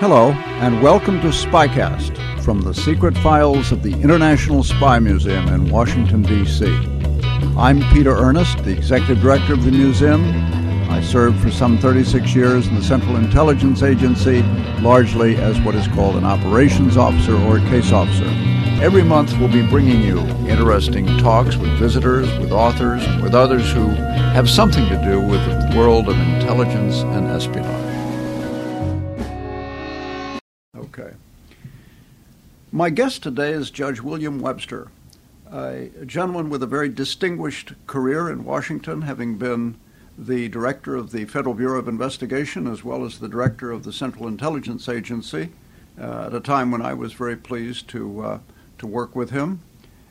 Hello, and welcome to Spycast from the secret files of the International Spy Museum in Washington, D.C. I'm Peter Earnest, the executive director of the museum. I served for some 36 years in the Central Intelligence Agency, largely as what is called an operations officer or a case officer. Every month, we'll be bringing you interesting talks with visitors, with authors, with others who have something to do with the world of intelligence and espionage. My guest today is Judge William Webster, a gentleman with a very distinguished career in Washington, having been the director of the Federal Bureau of Investigation as well as the director of the Central Intelligence Agency uh, at a time when I was very pleased to, uh, to work with him.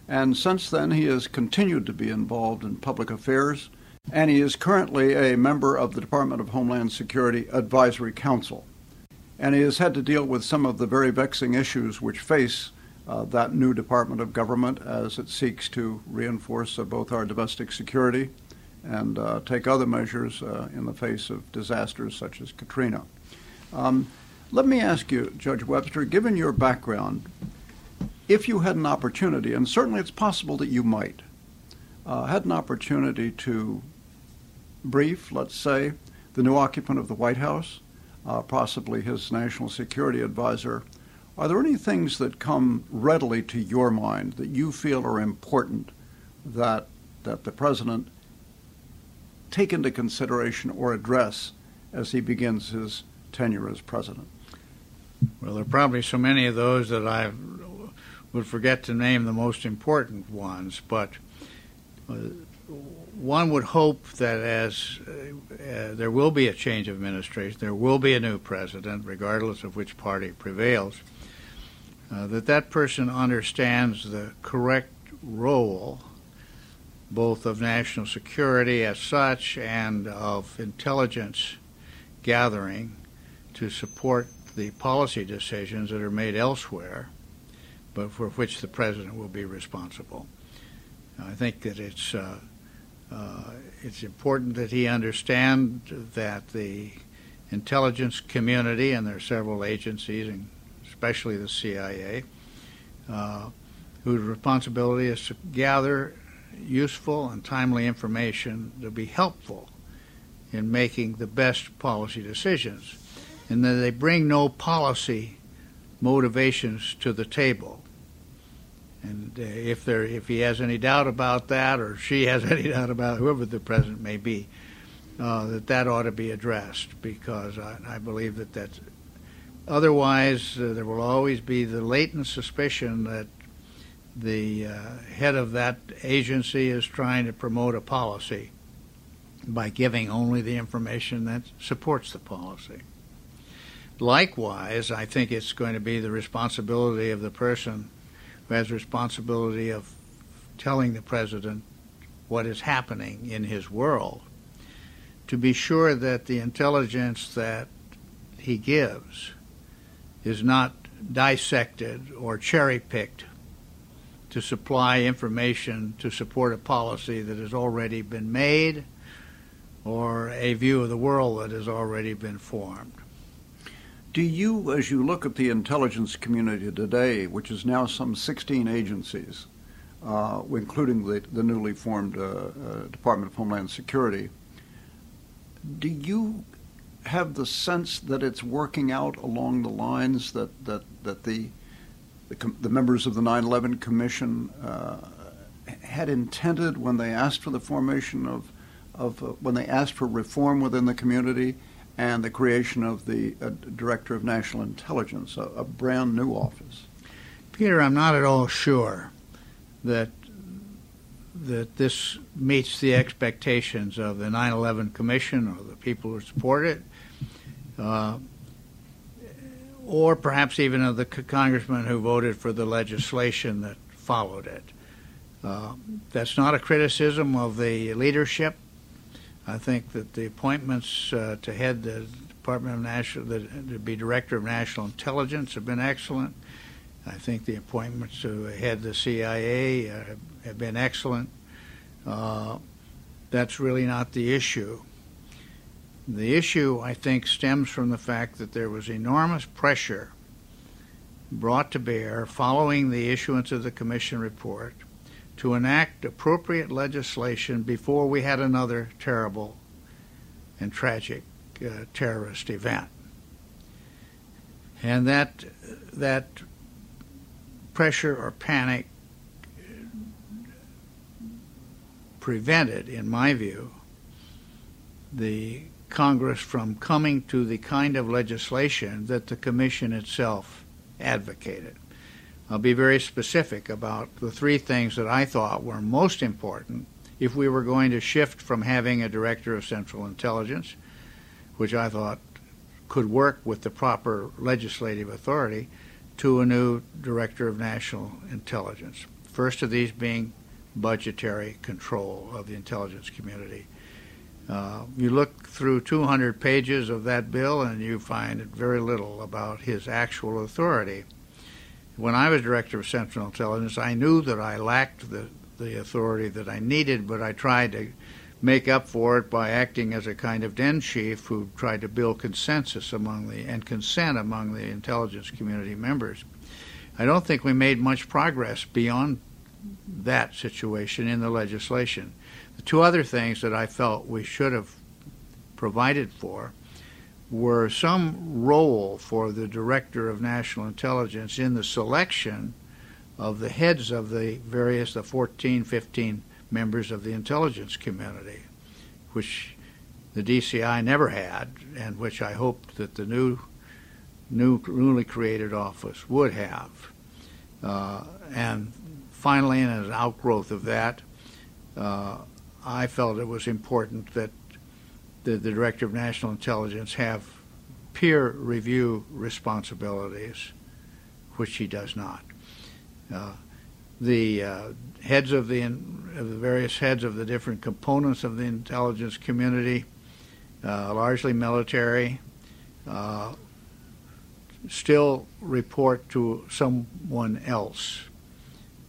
And since then, he has continued to be involved in public affairs, and he is currently a member of the Department of Homeland Security Advisory Council. And he has had to deal with some of the very vexing issues which face uh, that new Department of Government as it seeks to reinforce uh, both our domestic security and uh, take other measures uh, in the face of disasters such as Katrina. Um, let me ask you, Judge Webster, given your background, if you had an opportunity, and certainly it's possible that you might, uh, had an opportunity to brief, let's say, the new occupant of the White House, uh, possibly his national security advisor, are there any things that come readily to your mind that you feel are important that that the president take into consideration or address as he begins his tenure as president? Well, there are probably so many of those that I would forget to name the most important ones, but uh, one would hope that as uh, there will be a change of administration, there will be a new president, regardless of which party prevails, uh, that that person understands the correct role both of national security as such and of intelligence gathering to support the policy decisions that are made elsewhere, but for which the president will be responsible. I think that it's uh, uh, it's important that he understand that the intelligence community, and there are several agencies, and especially the CIA, uh, whose responsibility is to gather useful and timely information to be helpful in making the best policy decisions, and that they bring no policy motivations to the table. And uh, if there, if he has any doubt about that, or she has any doubt about whoever the president may be, uh, that that ought to be addressed because I, I believe that that's otherwise uh, there will always be the latent suspicion that the uh, head of that agency is trying to promote a policy by giving only the information that supports the policy. Likewise, I think it's going to be the responsibility of the person has responsibility of telling the president what is happening in his world to be sure that the intelligence that he gives is not dissected or cherry picked to supply information to support a policy that has already been made or a view of the world that has already been formed. Do you, as you look at the intelligence community today, which is now some 16 agencies, uh, including the, the, newly formed uh, uh, Department of Homeland Security, do you have the sense that it's working out along the lines that, that, that the the, com- the members of the 9/11 Commission uh, had intended when they asked for the formation of, of uh, when they asked for reform within the community and the creation of the uh, Director of National Intelligence, a, a brand new office? Peter, I'm not at all sure that that this meets the expectations of the 9/11 Commission or the people who support it, uh, or perhaps even of the congressman who voted for the legislation that followed it. Uh, that's not a criticism of the leadership. I think that the appointments uh, to head the Department of National, the, to be Director of National Intelligence, have been excellent. I think the appointments to head the CIA uh, have been excellent. Uh, that's really not the issue. The issue, I think, stems from the fact that there was enormous pressure brought to bear following the issuance of the Commission report to enact appropriate legislation before we had another terrible and tragic uh, terrorist event. And that, that pressure or panic prevented, in my view, the Congress from coming to the kind of legislation that the Commission itself advocated. I'll be very specific about the three things that I thought were most important if we were going to shift from having a Director of Central Intelligence, which I thought could work with the proper legislative authority, to a new Director of National Intelligence. First of these being budgetary control of the intelligence community. Uh, you look through 200 pages of that bill and you find very little about his actual authority. When I was director of Central Intelligence, I knew that I lacked the, the authority that I needed, but I tried to make up for it by acting as a kind of den chief who tried to build consensus among the and consent among the intelligence community members. I don't think we made much progress beyond that situation in the legislation. The two other things that I felt we should have provided for were some role for the Director of National Intelligence in the selection of the heads of the various, the 14, 15 members of the intelligence community, which the DCI never had, and which I hoped that the new, new newly created office would have. Uh, and finally, in an outgrowth of that, uh, I felt it was important that the, the Director of National Intelligence have peer review responsibilities, which he does not. Uh, the uh, heads of the, of the various heads of the different components of the intelligence community, uh, largely military, uh, still report to someone else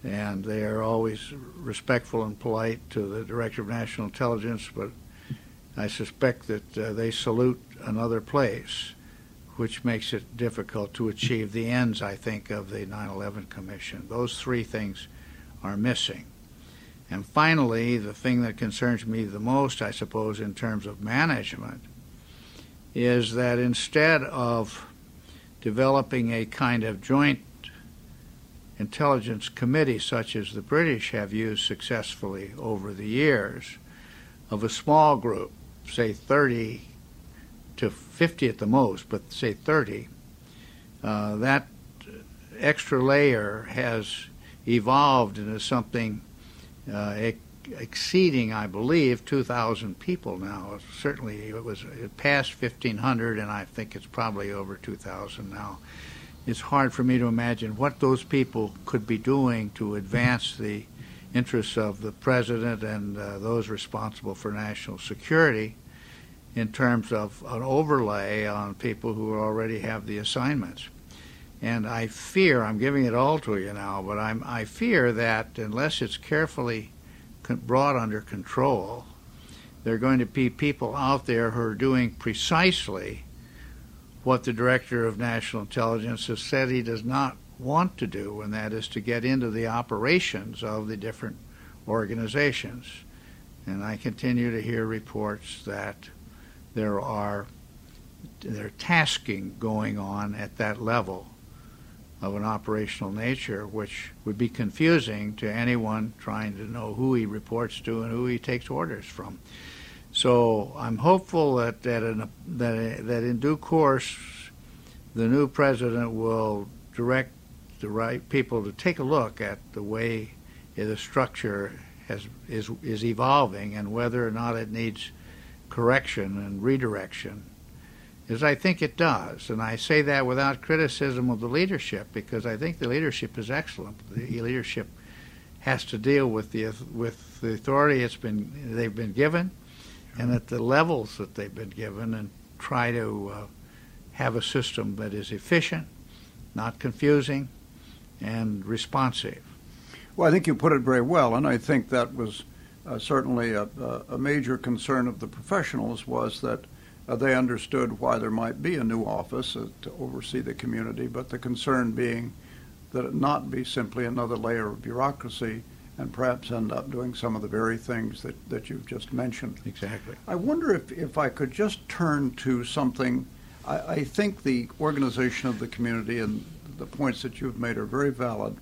and they are always respectful and polite to the Director of National Intelligence, but I suspect that uh, they salute another place, which makes it difficult to achieve the ends, I think, of the 9 11 Commission. Those three things are missing. And finally, the thing that concerns me the most, I suppose, in terms of management, is that instead of developing a kind of joint intelligence committee, such as the British have used successfully over the years, of a small group, say 30 to 50 at the most, but say 30, uh, that extra layer has evolved into something uh, exceeding, I believe, 2,000 people now. Certainly, it was it passed 1,500, and I think it's probably over 2,000 now it's hard for me to imagine what those people could be doing to advance the interests of the president and uh, those responsible for national security in terms of an overlay on people who already have the assignments. And I fear, I'm giving it all to you now, but I'm, I fear that unless it's carefully brought under control, there are going to be people out there who are doing precisely what the Director of National Intelligence has said he does not want to do, and that is to get into the operations of the different organizations. And I continue to hear reports that there are there tasking going on at that level of an operational nature, which would be confusing to anyone trying to know who he reports to and who he takes orders from. So I'm hopeful that that in, that, that in due course, the new president will direct the right people to take a look at the way the structure has, is is evolving and whether or not it needs correction and redirection is I think it does. And I say that without criticism of the leadership because I think the leadership is excellent. The leadership has to deal with the with the authority it's been they've been given and at the levels that they've been given and try to uh, have a system that is efficient, not confusing, and responsive. Well, I think you put it very well, and I think that was certainly a, a, major concern of the professionals was that uh, they understood why there might be a new office uh, to oversee the community, but the concern being that it not be simply another layer of bureaucracy and perhaps end up doing some of the very things that, that you've just mentioned. Exactly. I wonder if, if I could just turn to something. I, I think the organization of the community and the points that you've made are very valid.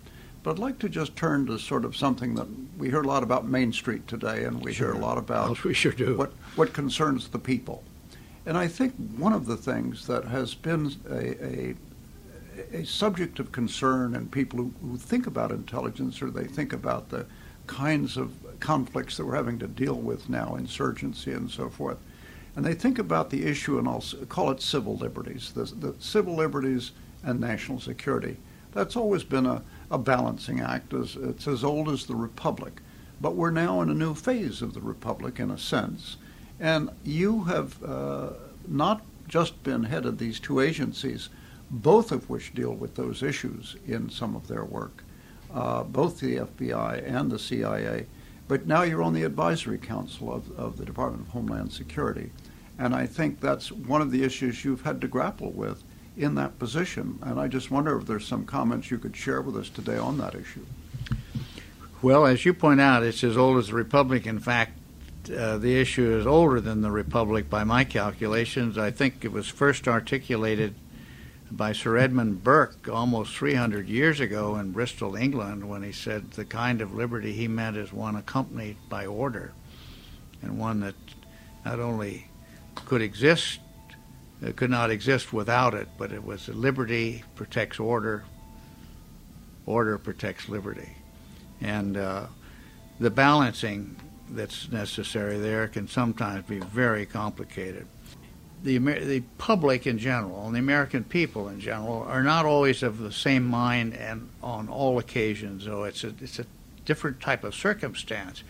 But I'd like to just turn to sort of something that we hear a lot about Main Street today, and we sure. hear a lot about oh, we sure do. what what concerns the people. And I think one of the things that has been a, a, a subject of concern in people who, who think about intelligence or they think about the kinds of conflicts that we're having to deal with now, insurgency and so forth. And they think about the issue, and I'll call it civil liberties, the, the civil liberties and national security. That's always been a, a balancing act. It's as old as the Republic. But we're now in a new phase of the Republic, in a sense. And you have uh, not just been head of these two agencies, both of which deal with those issues in some of their work, uh, both the FBI and the CIA. But now you're on the advisory council of, of the Department of Homeland Security. And I think that's one of the issues you've had to grapple with in that position. And I just wonder if there's some comments you could share with us today on that issue. Well, as you point out, it's as old as the Republic. In fact, uh, the issue is older than the Republic by my calculations. I think it was first articulated by Sir Edmund Burke almost 300 years ago in Bristol, England, when he said the kind of liberty he meant is one accompanied by order, and one that not only could exist, it could not exist without it, but it was liberty protects order, order protects liberty. And uh, the balancing that's necessary there can sometimes be very complicated. The, Amer- the public in general and the American people in general are not always of the same mind and on all occasions, so it's a, it's a different type of circumstance.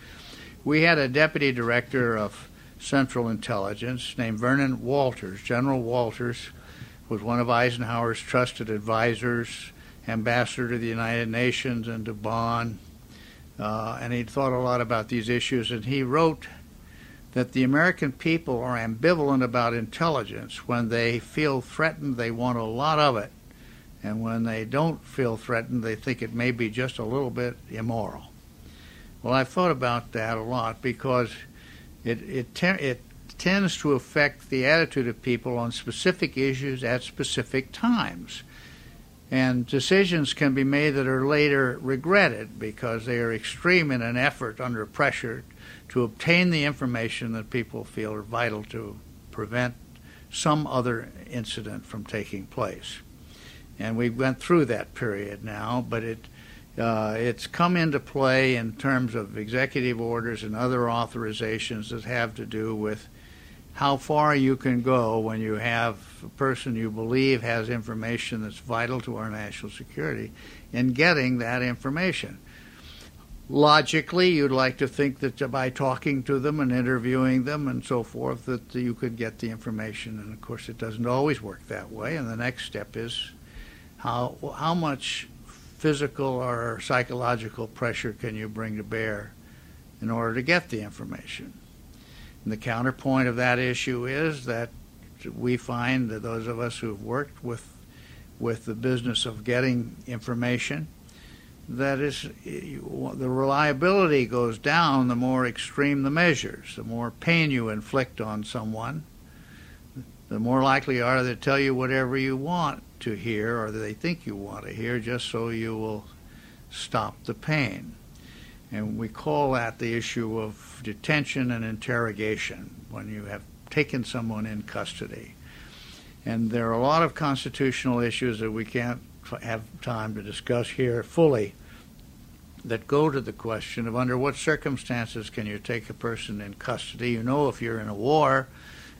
We had a deputy director of Central Intelligence named Vernon Walters. General Walters was one of Eisenhower's trusted advisors, ambassador to the United Nations and to Bonn uh, and he'd thought a lot about these issues, and he wrote that the American people are ambivalent about intelligence. When they feel threatened, they want a lot of it, and when they don't feel threatened, they think it may be just a little bit immoral. Well, I've thought about that a lot because it it it tends to affect the attitude of people on specific issues at specific times. And decisions can be made that are later regretted because they are extreme in an effort under pressure to obtain the information that people feel are vital to prevent some other incident from taking place. And we went through that period now, but it uh, it's come into play in terms of executive orders and other authorizations that have to do with how far you can go when you have a person you believe has information that's vital to our national security in getting that information. Logically, you'd like to think that by talking to them and interviewing them and so forth, that you could get the information. And of course, it doesn't always work that way. And the next step is how how much physical or psychological pressure can you bring to bear in order to get the information? And the counterpoint of that issue is that we find that those of us who've worked with with the business of getting information that is the reliability goes down the more extreme the measures the more pain you inflict on someone the more likely are they to tell you whatever you want to hear or they think you want to hear just so you will stop the pain. And we call that the issue of detention and interrogation when you have taken someone in custody. And there are a lot of constitutional issues that we can't have time to discuss here fully that go to the question of under what circumstances can you take a person in custody. You know, if you're in a war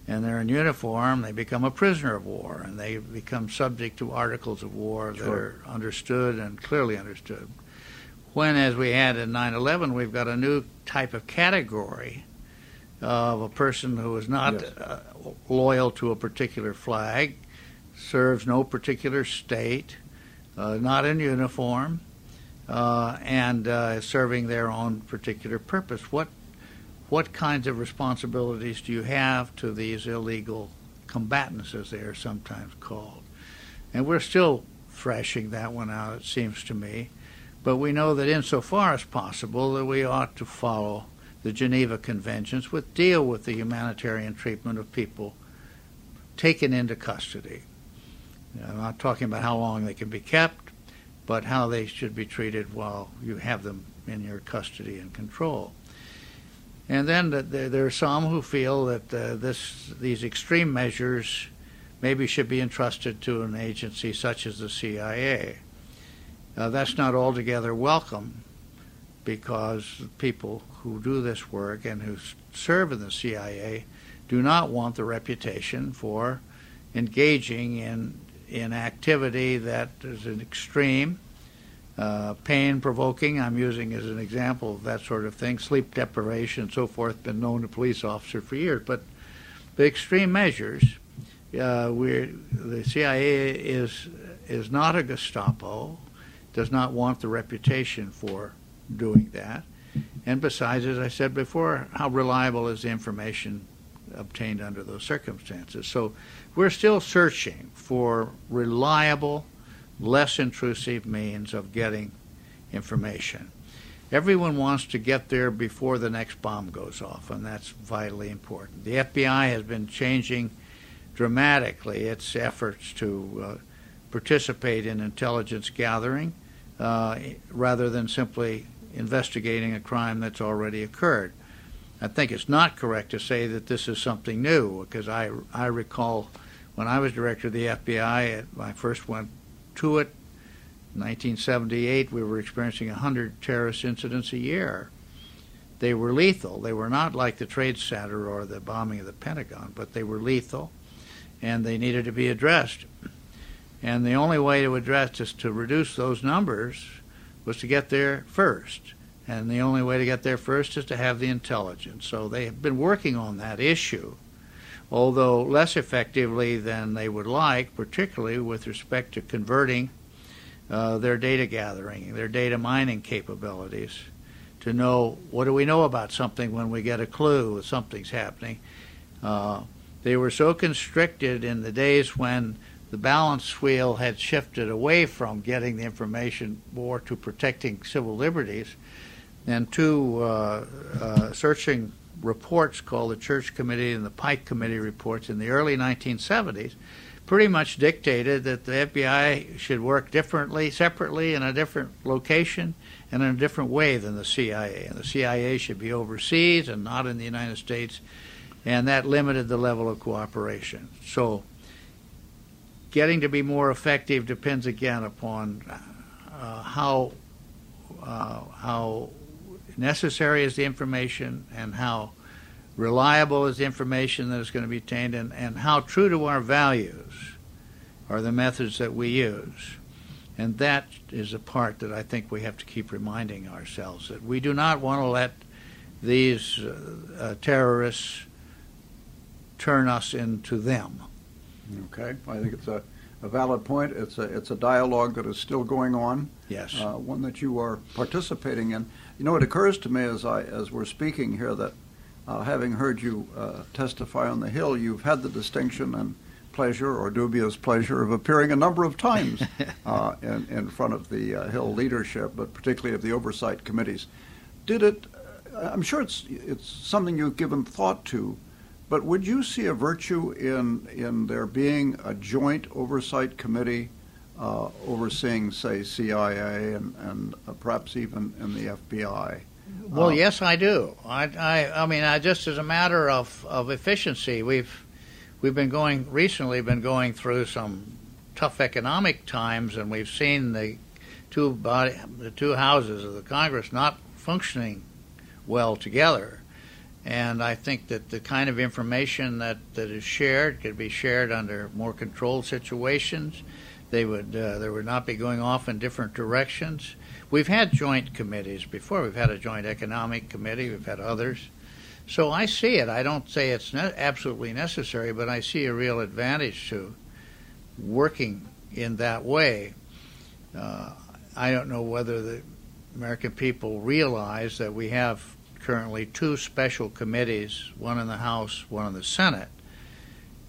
and they're in uniform, they become a prisoner of war and they become subject to articles of war sure. that are understood and clearly understood. When, as we had in 9 11, we've got a new type of category of a person who is not yes. uh, loyal to a particular flag, serves no particular state, uh, not in uniform, uh, and uh, serving their own particular purpose. What what kinds of responsibilities do you have to these illegal combatants, as they are sometimes called? And we're still thrashing that one out, it seems to me. But we know that insofar as possible that we ought to follow the Geneva Conventions, which deal with the humanitarian treatment of people taken into custody. I'm not talking about how long they can be kept, but how they should be treated while you have them in your custody and control. And then there are some who feel that uh, this, these extreme measures maybe should be entrusted to an agency such as the CIA. Uh, that's not altogether welcome because people who do this work and who serve in the CIA do not want the reputation for engaging in in activity that is an extreme, uh, pain provoking. I'm using as an example of that sort of thing. Sleep deprivation and so forth, been known to police officers for years. But the extreme measures, uh, the CIA is is not a Gestapo, does not want the reputation for doing that. And besides, as I said before, how reliable is the information obtained under those circumstances? So we're still searching for reliable, less intrusive means of getting information. Everyone wants to get there before the next bomb goes off, and that's vitally important. The FBI has been changing dramatically its efforts to uh, participate in intelligence gathering uh, rather than simply investigating a crime that's already occurred. I think it's not correct to say that this is something new because I, I recall when I was director of the FBI, I first went to it in 1978, we were experiencing 100 terrorist incidents a year. They were lethal. They were not like the Trade Center or the bombing of the Pentagon, but they were lethal and they needed to be addressed. And the only way to address is to reduce those numbers was to get there first. And the only way to get there first is to have the intelligence. So they have been working on that issue, although less effectively than they would like, particularly with respect to converting uh, their data gathering, their data mining capabilities, to know what do we know about something when we get a clue that something's happening. Uh, they were so constricted in the days when the balance wheel had shifted away from getting the information more to protecting civil liberties and to uh, uh, searching reports called the Church Committee and the Pike Committee reports in the early 1970s pretty much dictated that the FBI should work differently, separately, in a different location and in a different way than the CIA. And the CIA should be overseas and not in the United States, and that limited the level of cooperation. So getting to be more effective depends again upon uh, how uh, how necessary is the information and how reliable is the information that is going to be obtained and, and how true to our values are the methods that we use. And that is a part that I think we have to keep reminding ourselves that we do not want to let these uh, uh, terrorists turn us into them. Okay, I think it's a, a valid point. It's a it's a dialogue that is still going on. Yes, uh, one that you are participating in. You know, it occurs to me as I as we're speaking here that, uh, having heard you uh, testify on the Hill, you've had the distinction and pleasure or dubious pleasure of appearing a number of times uh, in, in front of the uh, Hill leadership, but particularly of the oversight committees. Did it? I'm sure it's it's something you've given thought to But would you see a virtue in in there being a joint oversight committee uh, overseeing, say, CIA and, and uh, perhaps even in the FBI? Well, Uh, yes, I do. I, I, I mean, I, just as a matter of, of efficiency, we've we've been going recently been going through some tough economic times, and we've seen the two body, the two houses of the Congress not functioning well together. And I think that the kind of information that, that is shared could be shared under more controlled situations. They would uh, they would not be going off in different directions. We've had joint committees before. We've had a joint economic committee. We've had others. So I see it. I don't say it's ne- absolutely necessary, but I see a real advantage to working in that way. Uh, I don't know whether the American people realize that we have currently two special committees, one in the House, one in the Senate,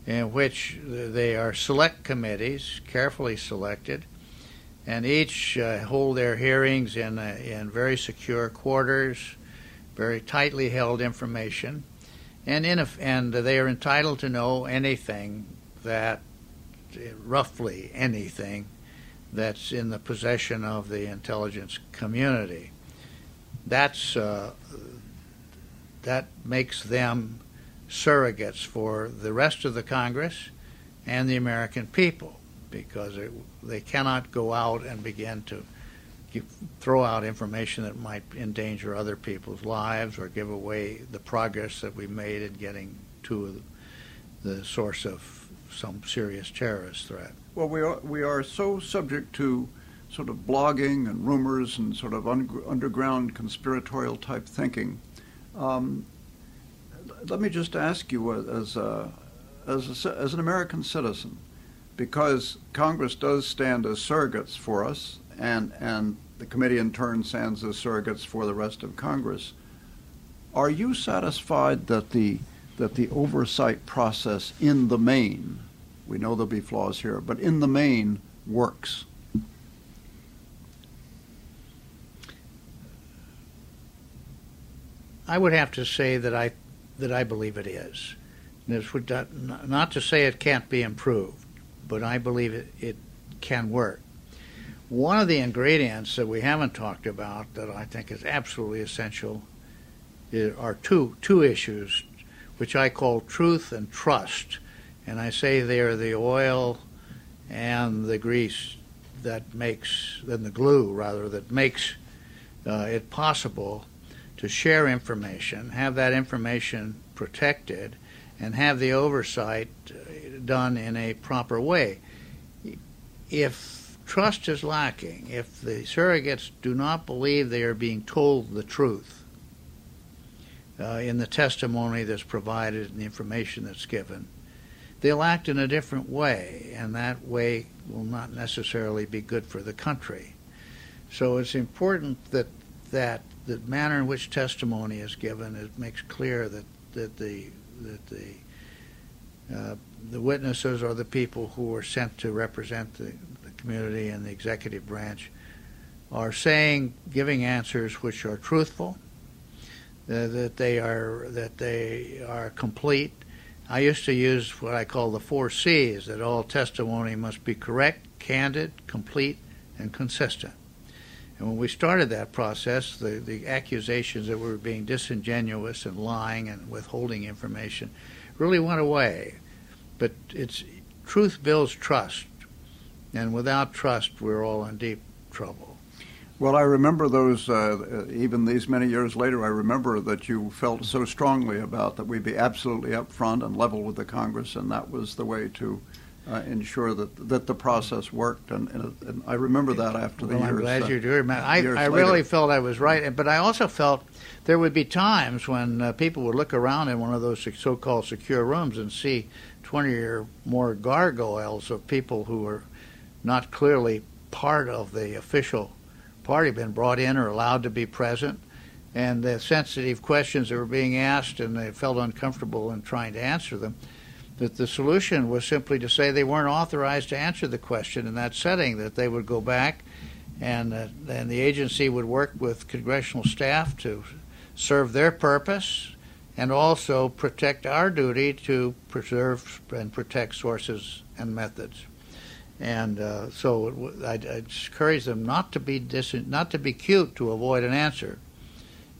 in which they are select committees, carefully selected, and each uh, hold their hearings in, uh, in very secure quarters, very tightly held information, and, in a, and they are entitled to know anything that, roughly anything, that's in the possession of the intelligence community. That's uh, that makes them surrogates for the rest of the Congress and the American people because it, they cannot go out and begin to give, throw out information that might endanger other people's lives or give away the progress that we made in getting to the source of some serious terrorist threat. Well, we are we are so subject to sort of blogging and rumors and sort of un- underground conspiratorial type thinking. Um, let me just ask you, as a, as a, as an American citizen, because Congress does stand as surrogates for us, and and the committee in turn stands as surrogates for the rest of Congress. Are you satisfied that the that the oversight process in the main, we know there'll be flaws here, but in the main works? I would have to say that I that I believe it is. This would not, to say it can't be improved, but I believe it, it can work. One of the ingredients that we haven't talked about that I think is absolutely essential are two two issues, which I call truth and trust, and I say they are the oil and the grease that makes, then the glue rather that makes uh, it possible to share information, have that information protected, and have the oversight done in a proper way. If trust is lacking, if the surrogates do not believe they are being told the truth uh, in the testimony that's provided and the information that's given, they'll act in a different way, and that way will not necessarily be good for the country. So it's important that that the manner in which testimony is given it makes clear that, that the that the uh, the witnesses or the people who are sent to represent the, the community and the executive branch are saying, giving answers which are truthful, uh, that they are that they are complete. I used to use what I call the four C's: that all testimony must be correct, candid, complete, and consistent. And when we started that process, the, the accusations that we were being disingenuous and lying and withholding information really went away. But it's truth builds trust, and without trust, we're all in deep trouble. Well, I remember those, uh, even these many years later, I remember that you felt so strongly about that we'd be absolutely upfront and level with the Congress, and that was the way to uh, ensure that that the process worked. And, and, and I remember that after the well, years. I'm glad uh, you do remember. I, I later. really felt I was right, but I also felt there would be times when uh, people would look around in one of those so-called secure rooms and see 20 or more gargoyles of people who were not clearly part of the official party, been brought in or allowed to be present, and the sensitive questions that were being asked, and they felt uncomfortable in trying to answer them that the solution was simply to say they weren't authorized to answer the question in that setting, that they would go back and, uh, and the agency would work with congressional staff to serve their purpose and also protect our duty to preserve and protect sources and methods. And uh, so I, I encourage them not to be dis- not to be cute to avoid an answer.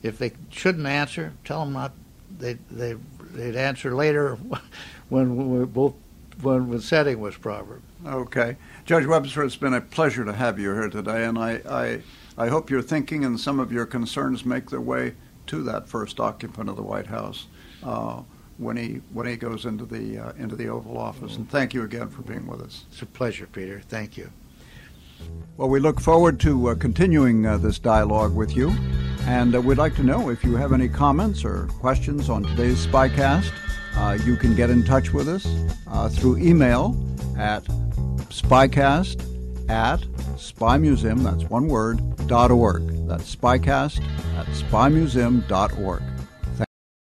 If they shouldn't answer, tell them not. They they they'd answer later when we both when the setting was proper. Okay, Judge Webster, it's been a pleasure to have you here today, and I I, I hope your thinking and some of your concerns make their way to that first occupant of the White House. Uh, when he when he goes into the uh, into the Oval Office. And thank you again for being with us. It's a pleasure, Peter. Thank you. Well, we look forward to uh, continuing uh, this dialogue with you, and uh, we'd like to know if you have any comments or questions on today's Spycast. Uh, you can get in touch with us uh, through email at spycast at spymuseum, that's one word, dot org. That's spycast at spymuseum.org.